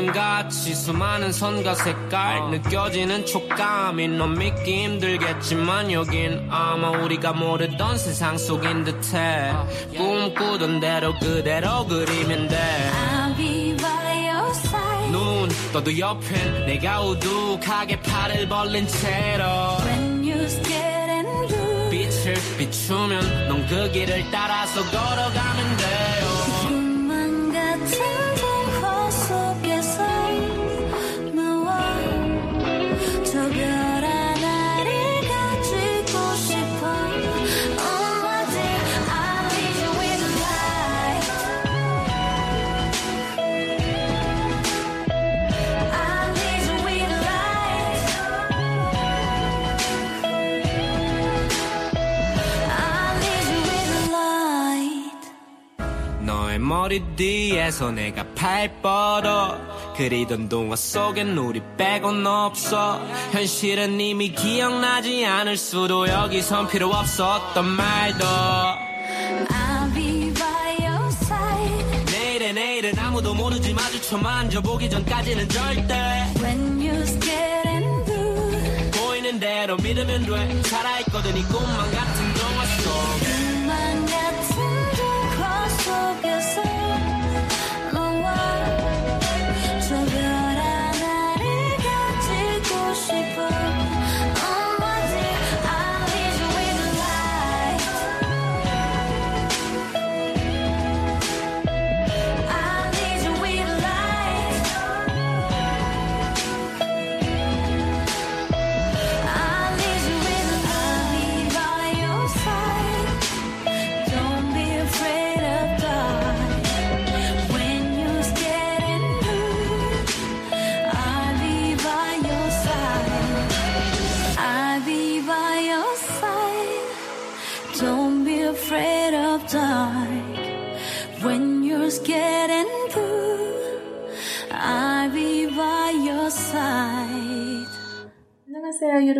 그림같이 수많은 선과 색깔 느껴지는 촉감이 넌 믿기 힘들겠지만 여긴 아마 우리가 모르던 세상 속인 듯해. 꿈꾸던 대로 그대로 그리면 돼. I'll be by your side. 눈 떠도 옆엔 내가 우두하게 팔을 벌린 채로. When you scared and blue 빛을 비추면 넌 그 길을 따라서 걸어가면 돼 머리 뒤에서 내가 팔 뻗어 그리던 동화 속엔 우리 빼곤 없어. 현실은 이미 기억나지 않을 수도 여기선 필요 없었던 말도. I'll be by your side 내일의 내일은 아무도 모르지 마주쳐 만져보기 전까지는 절대. When you scared and blue. 보이는 대로 믿으면 돼. 살아있거든 이 꿈만 같은 동화 속. 꿈만 같은 of yourself.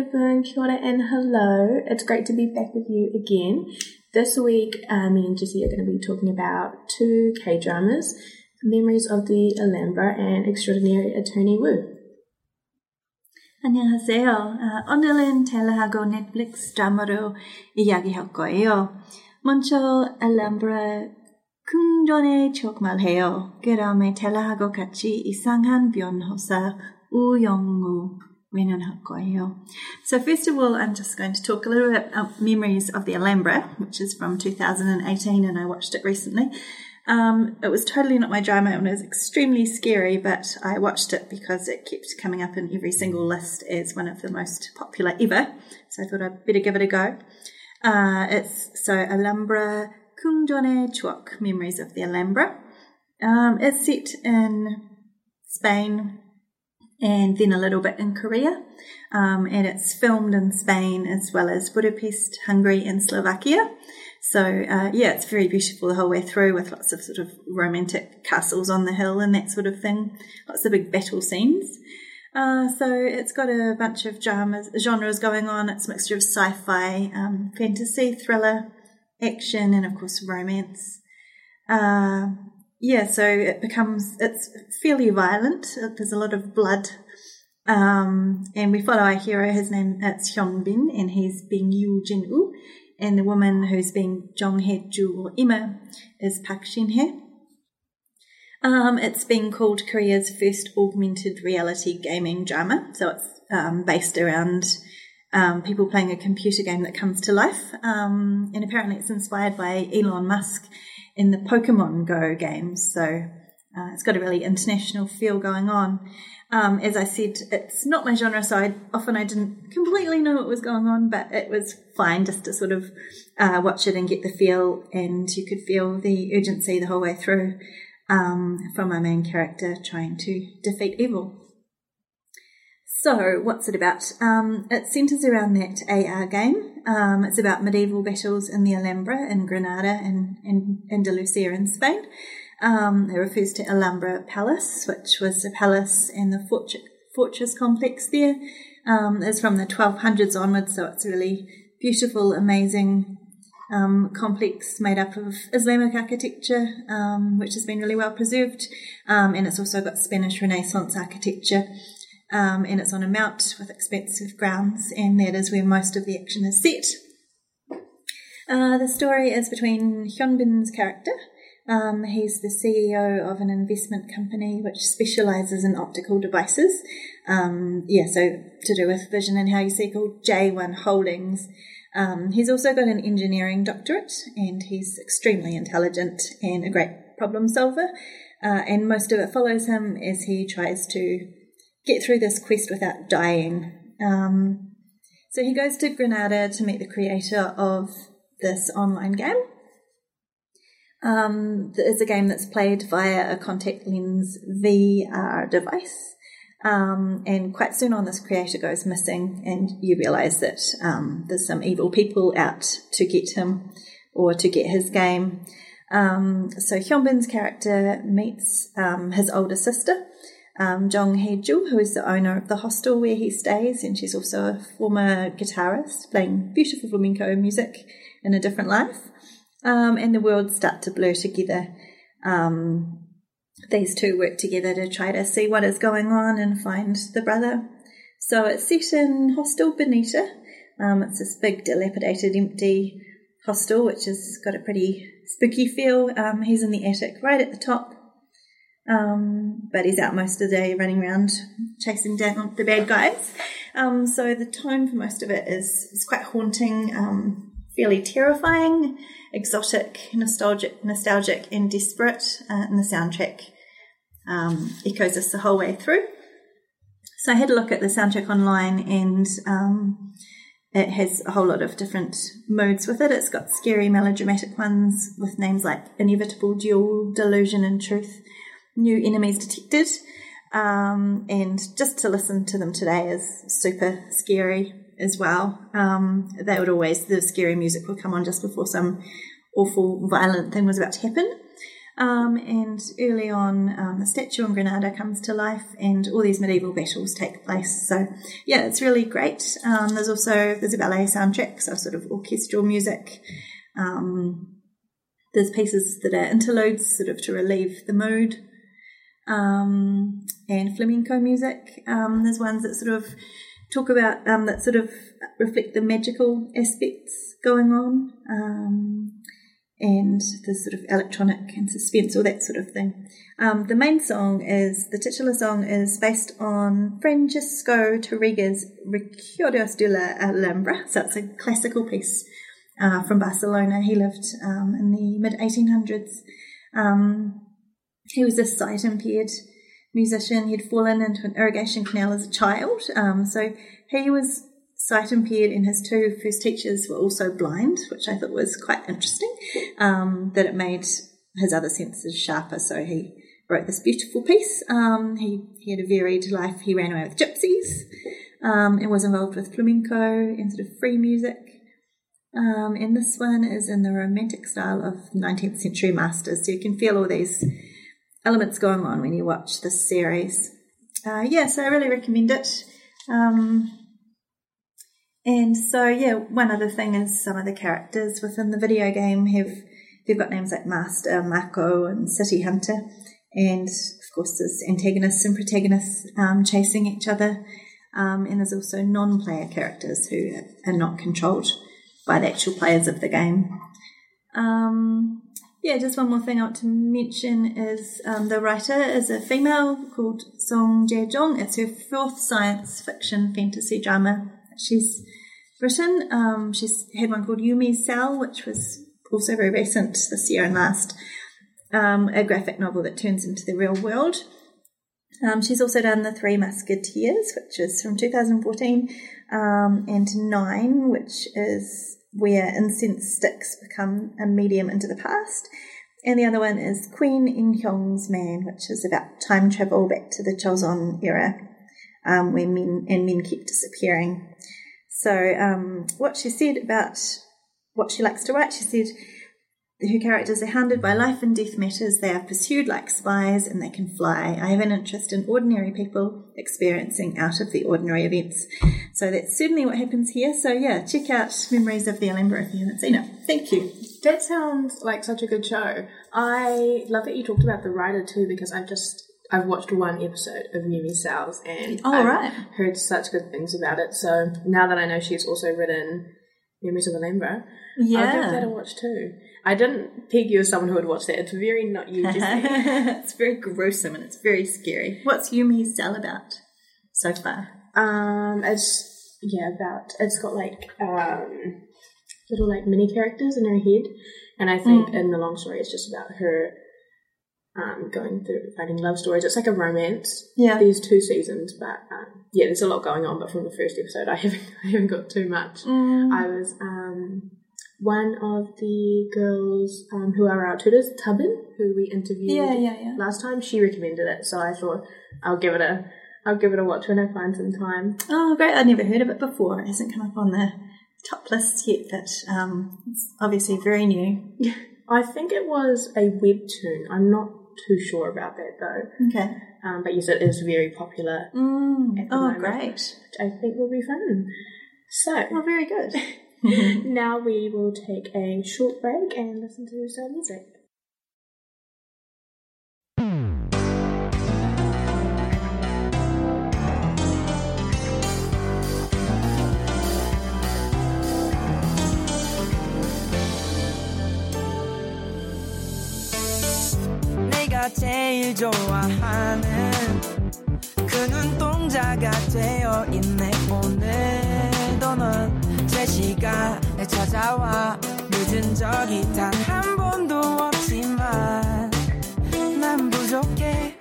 안녕하세요 여러분, kia ora and hello. It's great to be back with you again. This week, uh, me and Jessie are going to be talking about two K-dramas, Memories of the Alhambra and Extraordinary Attorney Wu. 안녕하세요. 아, 오늘은 텔레하고 넷플릭스 드라마로 이야기할 거예요. 먼저 알람브라 궁전의 추억말해요. 그 다음에 텔레하고 같이 이상한 변호사 우영우 when and how Hill. So first of all, I'm just going to talk a little bit about memories of the Alhambra, which is from 2018, and I watched it recently. Um, it was totally not my drama, and it was extremely scary. But I watched it because it kept coming up in every single list as one of the most popular ever. So I thought I'd better give it a go. Uh, it's so Alhambra kung Kungdone Chuok, Memories of the Alhambra. Um, it's set in Spain and then a little bit in Korea. Um, and it's filmed in Spain as well as Budapest, Hungary, and Slovakia. So, uh, yeah, it's very beautiful the whole way through with lots of sort of romantic castles on the hill and that sort of thing. Lots of big battle scenes. Uh, so it's got a bunch of dramas, genres going on. It's a mixture of sci-fi, um, fantasy, thriller, action, and of course romance. Uh, yeah, so it becomes it's fairly violent. There's a lot of blood, Um, and we follow our hero. His name it's Hyun Bin, and he's being Yoo Jin Woo, and the woman who's being Jong Hae Ju or Ima is Park Shin Hye. Um, it's been called Korea's first augmented reality gaming drama. So it's um, based around um, people playing a computer game that comes to life. Um, and apparently it's inspired by Elon Musk in the Pokemon Go games. So uh, it's got a really international feel going on. Um, as I said, it's not my genre, so I, often I didn't completely know what was going on, but it was fine just to sort of uh, watch it and get the feel, and you could feel the urgency the whole way through um, from our main character trying to defeat evil. So, what's it about? Um, it centres around that AR game. Um, it's about medieval battles in the Alhambra in Granada and, and Andalusia in Spain. Um, it refers to Alhambra Palace, which was a palace and the fortress, fortress complex there. Um, is from the 1200s onwards, so it's really beautiful, amazing um, complex made up of Islamic architecture, um, which has been really well preserved, um, and it's also got Spanish Renaissance architecture. Um, and it's on a mount with expensive grounds, and that is where most of the action is set. Uh, the story is between Hyunbin's character. Um, he's the CEO of an investment company which specialises in optical devices. Um, yeah, so to do with vision and how you see, called J1 Holdings. Um, he's also got an engineering doctorate, and he's extremely intelligent and a great problem solver. Uh, and most of it follows him as he tries to get through this quest without dying. Um, so he goes to Granada to meet the creator of this online game. Um, it's a game that's played via a contact lens VR device. Um, and quite soon on, this creator goes missing, and you realise that um, there's some evil people out to get him or to get his game. Um, so Hyunbin's character meets um, his older sister, um, Jong Hae-ju, who is the owner of the hostel where he stays, and she's also a former guitarist playing beautiful flamenco music in a different life. Um, and the worlds start to blur together. Um, these two work together to try to see what is going on and find the brother. So it's set in Hostel Bonita. Um, it's this big, dilapidated, empty hostel, which has got a pretty spooky feel. Um, he's in the attic right at the top. Um, but he's out most of the day running around chasing down the bad guys. Um, so the tone for most of it is, is quite haunting, um, fairly terrifying, exotic, nostalgic, nostalgic, and desperate. Uh, and the soundtrack um, echoes this the whole way through. So I had a look at the soundtrack online, and um, it has a whole lot of different modes with it. It's got scary, melodramatic ones with names like Inevitable Duel, Delusion, and Truth new enemies detected. Um, and just to listen to them today is super scary as well. Um, they would always, the scary music would come on just before some awful, violent thing was about to happen. Um, and early on, um, the statue in Granada comes to life, and all these medieval battles take place. So, yeah, it's really great. Um, there's also there's a ballet soundtrack, so sort of orchestral music. Um, there's pieces that are interludes, sort of to relieve the mood um, and flamenco music. Um, there's ones that sort of talk about um, that sort of reflect the magical aspects going on, um, and the sort of electronic and suspense, all that sort of thing. Um, the main song is the titular song is based on Francisco Tárrega's Recuerdos de la Alhambra, so it's a classical piece. Uh, from Barcelona, he lived um, in the mid 1800s. Um, he was a sight impaired musician. He'd fallen into an irrigation canal as a child. Um, so he was sight impaired, and his two first teachers were also blind, which I thought was quite interesting. Um, that it made his other senses sharper. So he wrote this beautiful piece. Um, he, he had a varied life. He ran away with gypsies um, and was involved with flamenco and sort of free music. Um, and this one is in the romantic style of 19th century masters. So you can feel all these elements going on when you watch this series. Uh, yeah, so I really recommend it. Um, and so, yeah, one other thing is some of the characters within the video game have they've got names like Master, Mako, and City Hunter. And of course, there's antagonists and protagonists um, chasing each other. Um, and there's also non player characters who are not controlled by the actual players of the game. Um, yeah, just one more thing I want to mention is um, the writer is a female called Song Jae-jong. It's her fourth science fiction fantasy drama she's written. Um, she's had one called Yumi's Cell, which was also very recent this year and last, um, a graphic novel that turns into the real world. Um, she's also done The Three Musketeers, which is from 2014, um, and Nine, which is where incense sticks become a medium into the past. And the other one is Queen In Hyun's Man, which is about time travel back to the Choson era, um, when men and men keep disappearing. So, um, what she said about what she likes to write, she said her characters are hounded by life and death matters. They are pursued like spies and they can fly. I have an interest in ordinary people experiencing out of the ordinary events. So that's certainly what happens here. So yeah, check out Memories of the Alhambra if you haven't seen it. Thank you. That sounds like such a good show. I love that you talked about the writer too because I've just I've watched one episode of Yumi Cells and Oh, I've right. heard such good things about it. So now that I know she's also written Memories of the Alhambra, I'll give that a watch too. I didn't peg you as someone who would watch that. It's very not you, Jessie. it's very gruesome and it's very scary. What's Yumi's cell about so far? Um, it's yeah about it's got like um little like mini characters in her head, and I think Mm. in the long story it's just about her um going through finding love stories. It's like a romance. Yeah. There's two seasons, but um, yeah, there's a lot going on. But from the first episode, I haven't I haven't got too much. Mm. I was um one of the girls um, who are our tutors, Tubin, who we interviewed Yeah, yeah, yeah. last time. She recommended it, so I thought I'll give it a I'll give it a watch when I find some time. Oh, great. I'd never heard of it before. It hasn't come up on the top list yet, but um, it's obviously very new. I think it was a webtoon. I'm not too sure about that though. Okay. Um, but yes, it is very popular, Mm. At the Oh, moment. great. which I think will be fun. So Oh, very good. now we will take a short break and listen to some music. 내가 제일 좋아하는 그 눈동자가 되어 있네 오늘도 넌 제 시간에 찾아와. 늦은 적이 단 한 번도 없지만 난 부족해.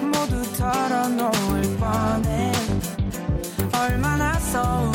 모두 털어놓을 뻔해. 얼마나 서운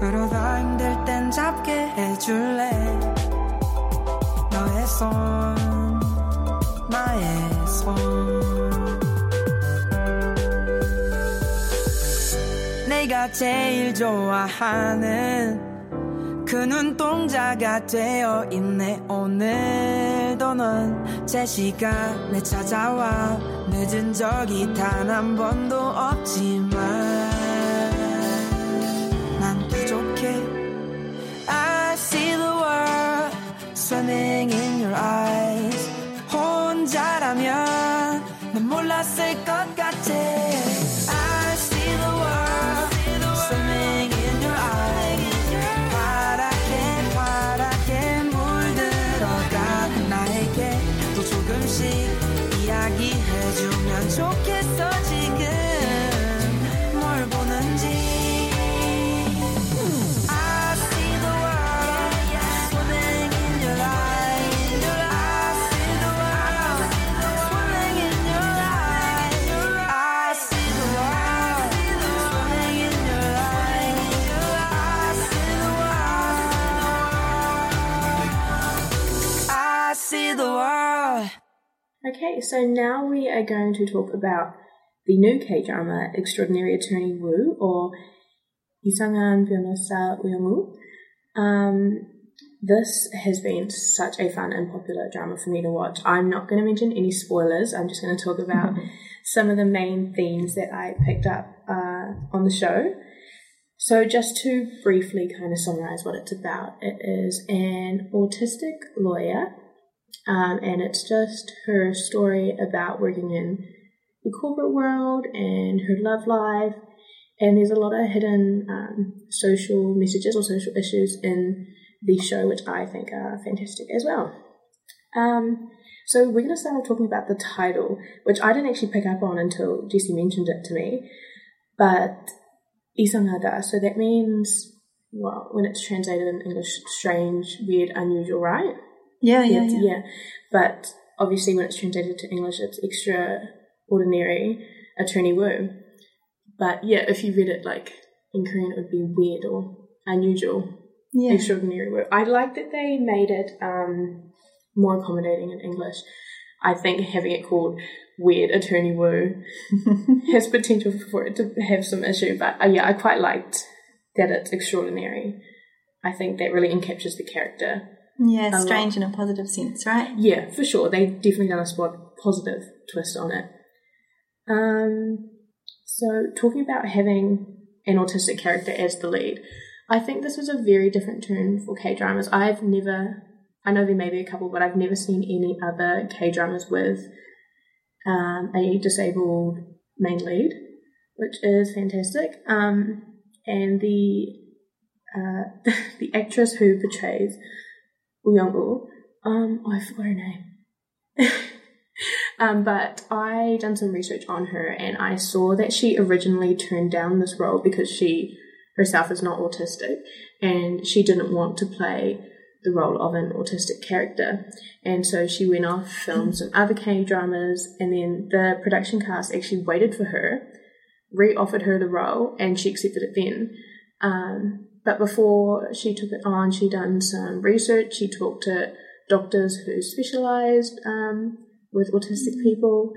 그러다 힘들 땐 잡게 해줄래? 너의 손 나의 손. 내가 제일 좋아하는 그 눈동자가 되어 있네. 오늘도 넌 제 시간에 찾아와. 늦은 적이 단 한 번도 없지만 것 같아. I see the world. Swimming in your eyes. 파랗게 파랗게 물들어가 나에게 또 조금씩 이야기해주면 Okay, so now we are going to talk about the new K drama Extraordinary Attorney Woo or Isangan Byonosa Uyomu. Um, this has been such a fun and popular drama for me to watch. I'm not going to mention any spoilers, I'm just going to talk about some of the main themes that I picked up uh, on the show. So, just to briefly kind of summarize what it's about, it is an autistic lawyer um, and it's just her story about working in the corporate world and her love life. And there's a lot of hidden um, social messages or social issues in the show, which I think are fantastic as well. Um, so we're going to start talking about the title, which I didn't actually pick up on until Jesse mentioned it to me. But isangada, so that means, well, when it's translated in English, strange, weird, unusual, right? Yeah, yeah, It's- yeah. But obviously, when it's translated to English, it's extraordinary attorney Woo. But yeah, if you read it like in Korean, it would be weird or unusual, Yeah. extraordinary Woo. I like that they made it um, more accommodating in English. I think having it called Weird Attorney Woo has potential for it to have some issue, but uh, yeah, I quite liked that it's extraordinary. I think that really encaptures the character. Yeah, lot. strange in a positive sense, right? Yeah, for sure. They definitely done a spot positive twist on it. Um, so talking about having an autistic character as the lead, I think this was a very different turn for K dramas. I've never, I know there may be a couple, but I've never seen any other K dramas with um, a disabled main lead, which is fantastic. Um, and the uh, the actress who portrays Young um, I forgot her name. um, but I done some research on her and I saw that she originally turned down this role because she herself is not autistic and she didn't want to play the role of an autistic character. And so she went off, filmed some other K dramas, and then the production cast actually waited for her, re offered her the role, and she accepted it then. Um, but before she took it on, she done some research. She talked to doctors who specialized um, with autistic people,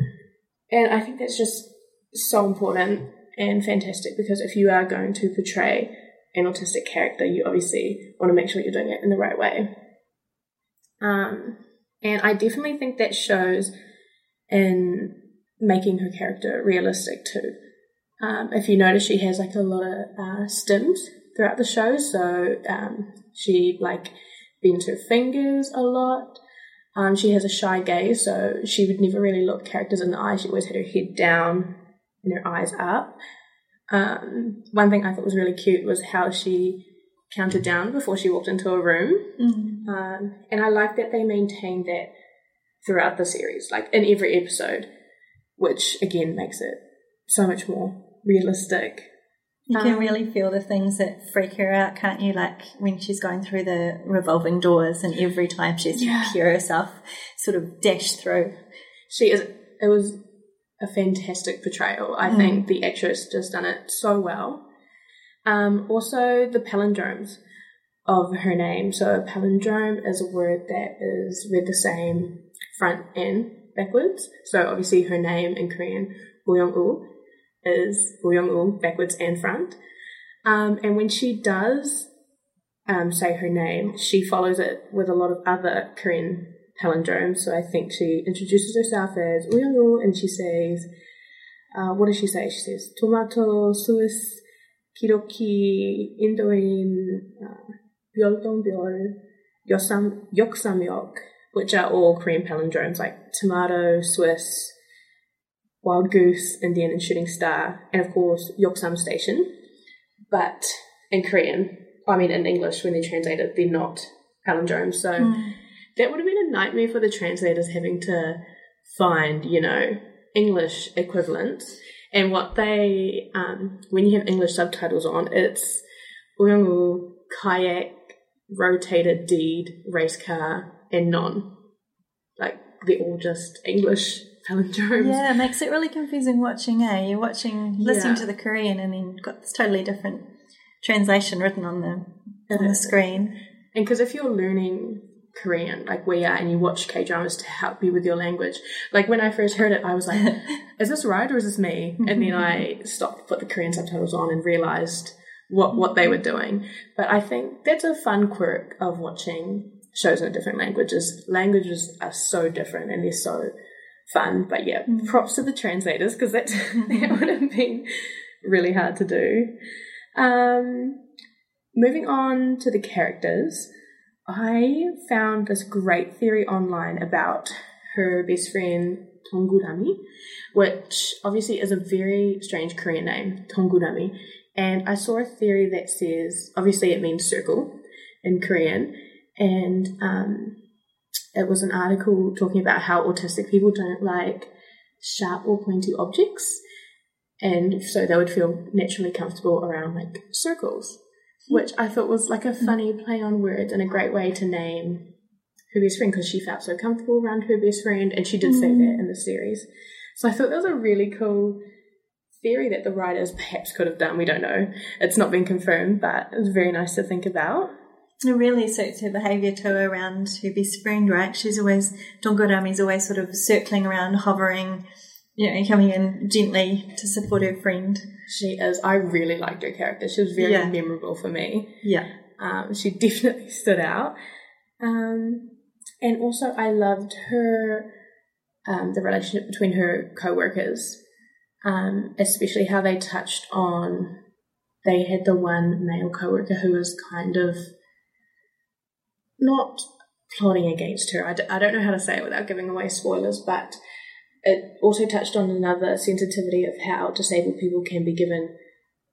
and I think that's just so important and fantastic because if you are going to portray an autistic character, you obviously want to make sure you're doing it in the right way. Um, and I definitely think that shows in making her character realistic too. Um, if you notice, she has like a lot of uh, stims throughout the show, so um, she like bends her fingers a lot. Um, she has a shy gaze, so she would never really look characters in the eye. She always had her head down and her eyes up. Um, one thing I thought was really cute was how she counted down before she walked into a room. Mm. Um, and I like that they maintained that throughout the series, like in every episode, which again makes it so much more realistic. You can Um, really feel the things that freak her out, can't you? Like when she's going through the revolving doors, and every time she has to Yeah. hear herself sort of dash through. She is, it was a fantastic portrayal. I think the actress just done it so well. Um, also, the palindromes of her name. So, a palindrome is a word that is read the same front and backwards. So, obviously, her name in Korean, Woo Young-woo, is Woo Young-woo backwards and front. Um, and when she does um, say her name, she follows it with a lot of other Korean palindromes. So I think she introduces herself as Uyoung and she says, uh, what does she say? She says tomato, Swiss, kiroki, Indoin, uh, byoltonbyol, yosam, yoksamyok, which are all Korean palindromes like tomato, Swiss, wild goose, Indian, and shooting star, and of course Yoksam station. But in Korean, I mean in English, when they translate it, they're not palindromes. So that would have been a nightmare for the translators having to find, you know, English equivalents. And what they, um, when you have English subtitles on, it's Uyongu, kayak, rotated deed, race car, and non. Like, they're all just English Yeah, it makes it really confusing watching, eh? You're watching, listening Yeah. to the Korean and then got this totally different translation written on the It on the screen. And because if you're learning Korean like we are and you watch K dramas to help you with your language. Like when I first heard it, I was like, is this right or is this me? And then I stopped, put the Korean subtitles on and realized what, what they were doing. But I think that's a fun quirk of watching shows in different languages. Languages are so different and they're so fun. But yeah, props to the translators because that, that would have been really hard to do. Um, moving on to the characters, I found this great theory online about her best friend Tongurami, which obviously is a very strange Korean name, Tongurami. And I saw a theory that says, obviously it means circle in Korean, and um, it was an article talking about how autistic people don't like sharp or pointy objects, and so they would feel naturally comfortable around like circles, which I thought was like a funny play on words and a great way to name her best friend because she felt so comfortable around her best friend, and she did say mm. that in the series. So I thought that was a really cool theory that the writers perhaps could have done. We don't know; it's not been confirmed, but it was very nice to think about. It really suits her behaviour too around her best friend, right? She's always, Dongorami's always sort of circling around, hovering, you know, coming in gently to support her friend. She is. I really liked her character. She was very Yeah. memorable for me. Yeah. Um, she definitely stood out. Um, and also, I loved her, um, the relationship between her co workers, um, especially how they touched on. They had the one male co worker who was kind of not plotting against her. I, d- I don't know how to say it without giving away spoilers, but it also touched on another sensitivity of how disabled people can be given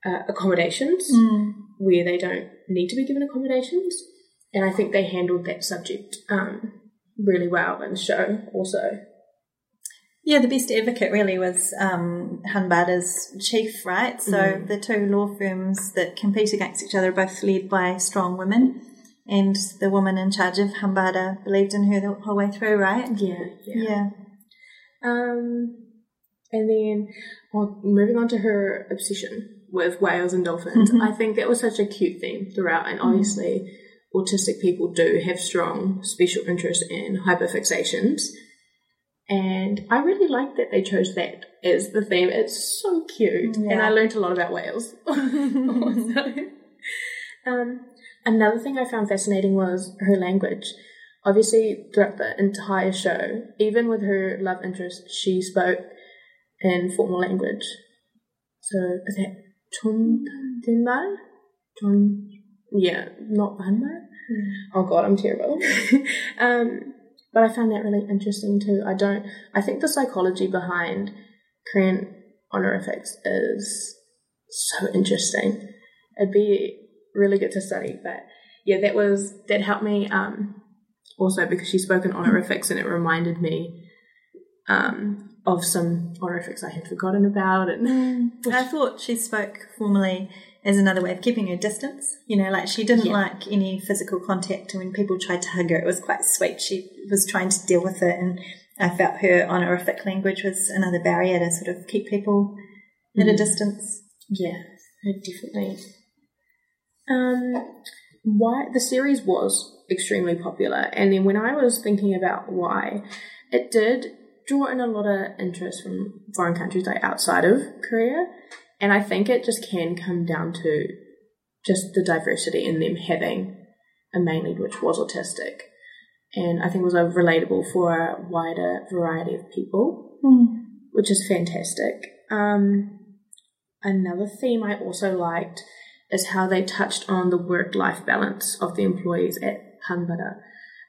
uh, accommodations where they don't need to be given accommodations. And I think they handled that subject um, really well in the show also. Yeah, the best advocate really was um, Hanbada's chief, right? So the two law firms that compete against each other are both led by strong women. And the woman in charge of Hanbada believed in her the whole way through, right? Yeah, yeah. Yeah. Um, and then well, moving on to her obsession with whales and dolphins, I think that was such a cute theme throughout. And obviously, autistic people do have strong special interest in hyperfixations. And I really like that they chose that as the theme. It's so cute. And I learned a lot about whales. Um, another thing I found fascinating was her language. Obviously, throughout the entire show, even with her love interest, she spoke in formal language. So, is that Chun Dinmal? Chun, yeah, not Banmal? Oh god, I'm terrible. um, but I found that really interesting too. I don't, I think the psychology behind Korean honorifics is so interesting. It'd be really good to study, but yeah, that was, that helped me, um, also because she spoke in honorifics and it reminded me, um, of some honorifics I had forgotten about and I thought she spoke formally as another way of keeping her distance. You know, like she didn't Yeah. like any physical contact. And when people tried to hug her, it was quite sweet. She was trying to deal with it. And I felt her honorific language was another barrier to sort of keep people at a distance. Yeah, definitely. Um, why the series was extremely popular, and then when I was thinking about why, it did draw in a lot of interest from foreign countries like outside of Korea, and I think it just can come down to just the diversity in them having a main lead which was autistic, and I think was relatable for a wider variety of people, which is fantastic. Um, Another theme I also liked is how they touched on the work life balance of the employees at Hanbada.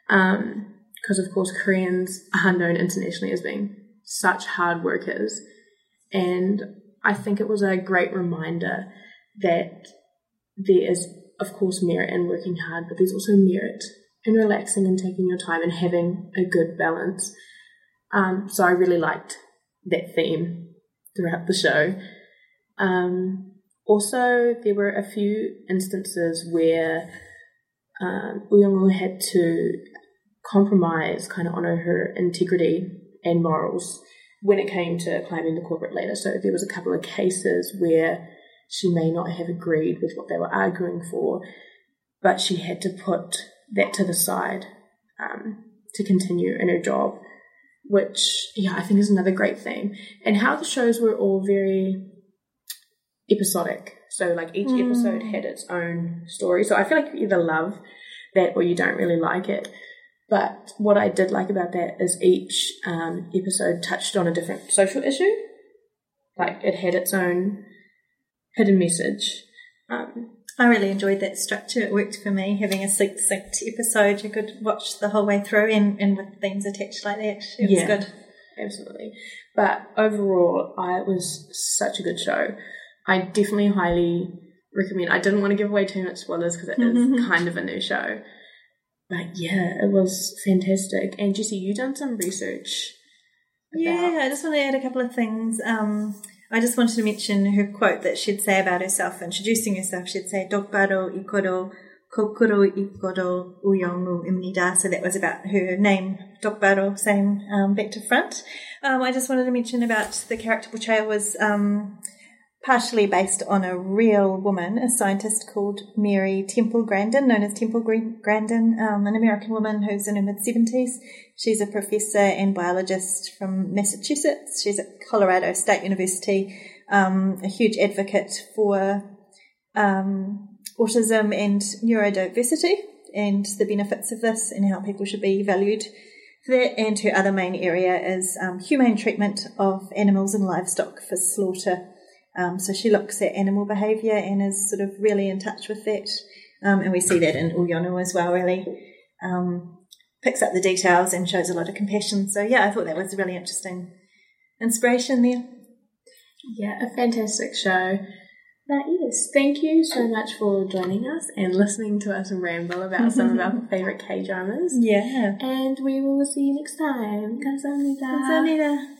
Because, of course, Koreans are known internationally as being such hard workers. And I think it was a great reminder that there is, of course, merit in working hard, but there's also merit in relaxing and taking your time and having a good balance. Um, so I really liked that theme throughout the show. Um, also, there were a few instances where um, had to compromise, kind of honor her integrity and morals when it came to climbing the corporate ladder. So there was a couple of cases where she may not have agreed with what they were arguing for, but she had to put that to the side um, to continue in her job, which yeah, I think is another great thing. And how the shows were all very episodic. So like each episode had its own story. So I feel like you either love that or you don't really like it. But what I did like about that is each um, episode touched on a different social issue. Like it had its own hidden message. Um, I really enjoyed that structure. It worked for me, having a succinct episode you could watch the whole way through and, and with themes attached like that. It was Yeah. good. absolutely. But overall, I, it was such a good show. I definitely highly recommend. I didn't want to give away too much spoilers because it is kind of a new show. But yeah, it was fantastic. And Jesse, you done some research. about- Yeah, I just want to add a couple of things. Um, I just wanted to mention her quote that she'd say about herself, introducing herself. She'd say, Dokbaro ikoro kokoro ikoro uyongu imnida. So that was about her name, Dokbaro, same um, back to front. Um, I just wanted to mention about the character portrayal was um, partially based on a real woman, a scientist called Mary Temple Grandin, known as Temple Grandin, um, an American woman who's in her mid 70s. She's a professor and biologist from Massachusetts. She's at Colorado State University, um, a huge advocate for um, autism and neurodiversity and the benefits of this and how people should be valued that. And her other main area is um, humane treatment of animals and livestock for slaughter. Um, so she looks at animal behaviour and is sort of really in touch with that. Um, and we see that in Uyonu as well, really. Um, picks up the details and shows a lot of compassion. So, yeah, I thought that was a really interesting inspiration there. Yeah, a fantastic show. But yes, thank you so much for joining us and listening to us ramble about some of our favourite K dramas. Yeah. And we will see you next time. 감사합니다.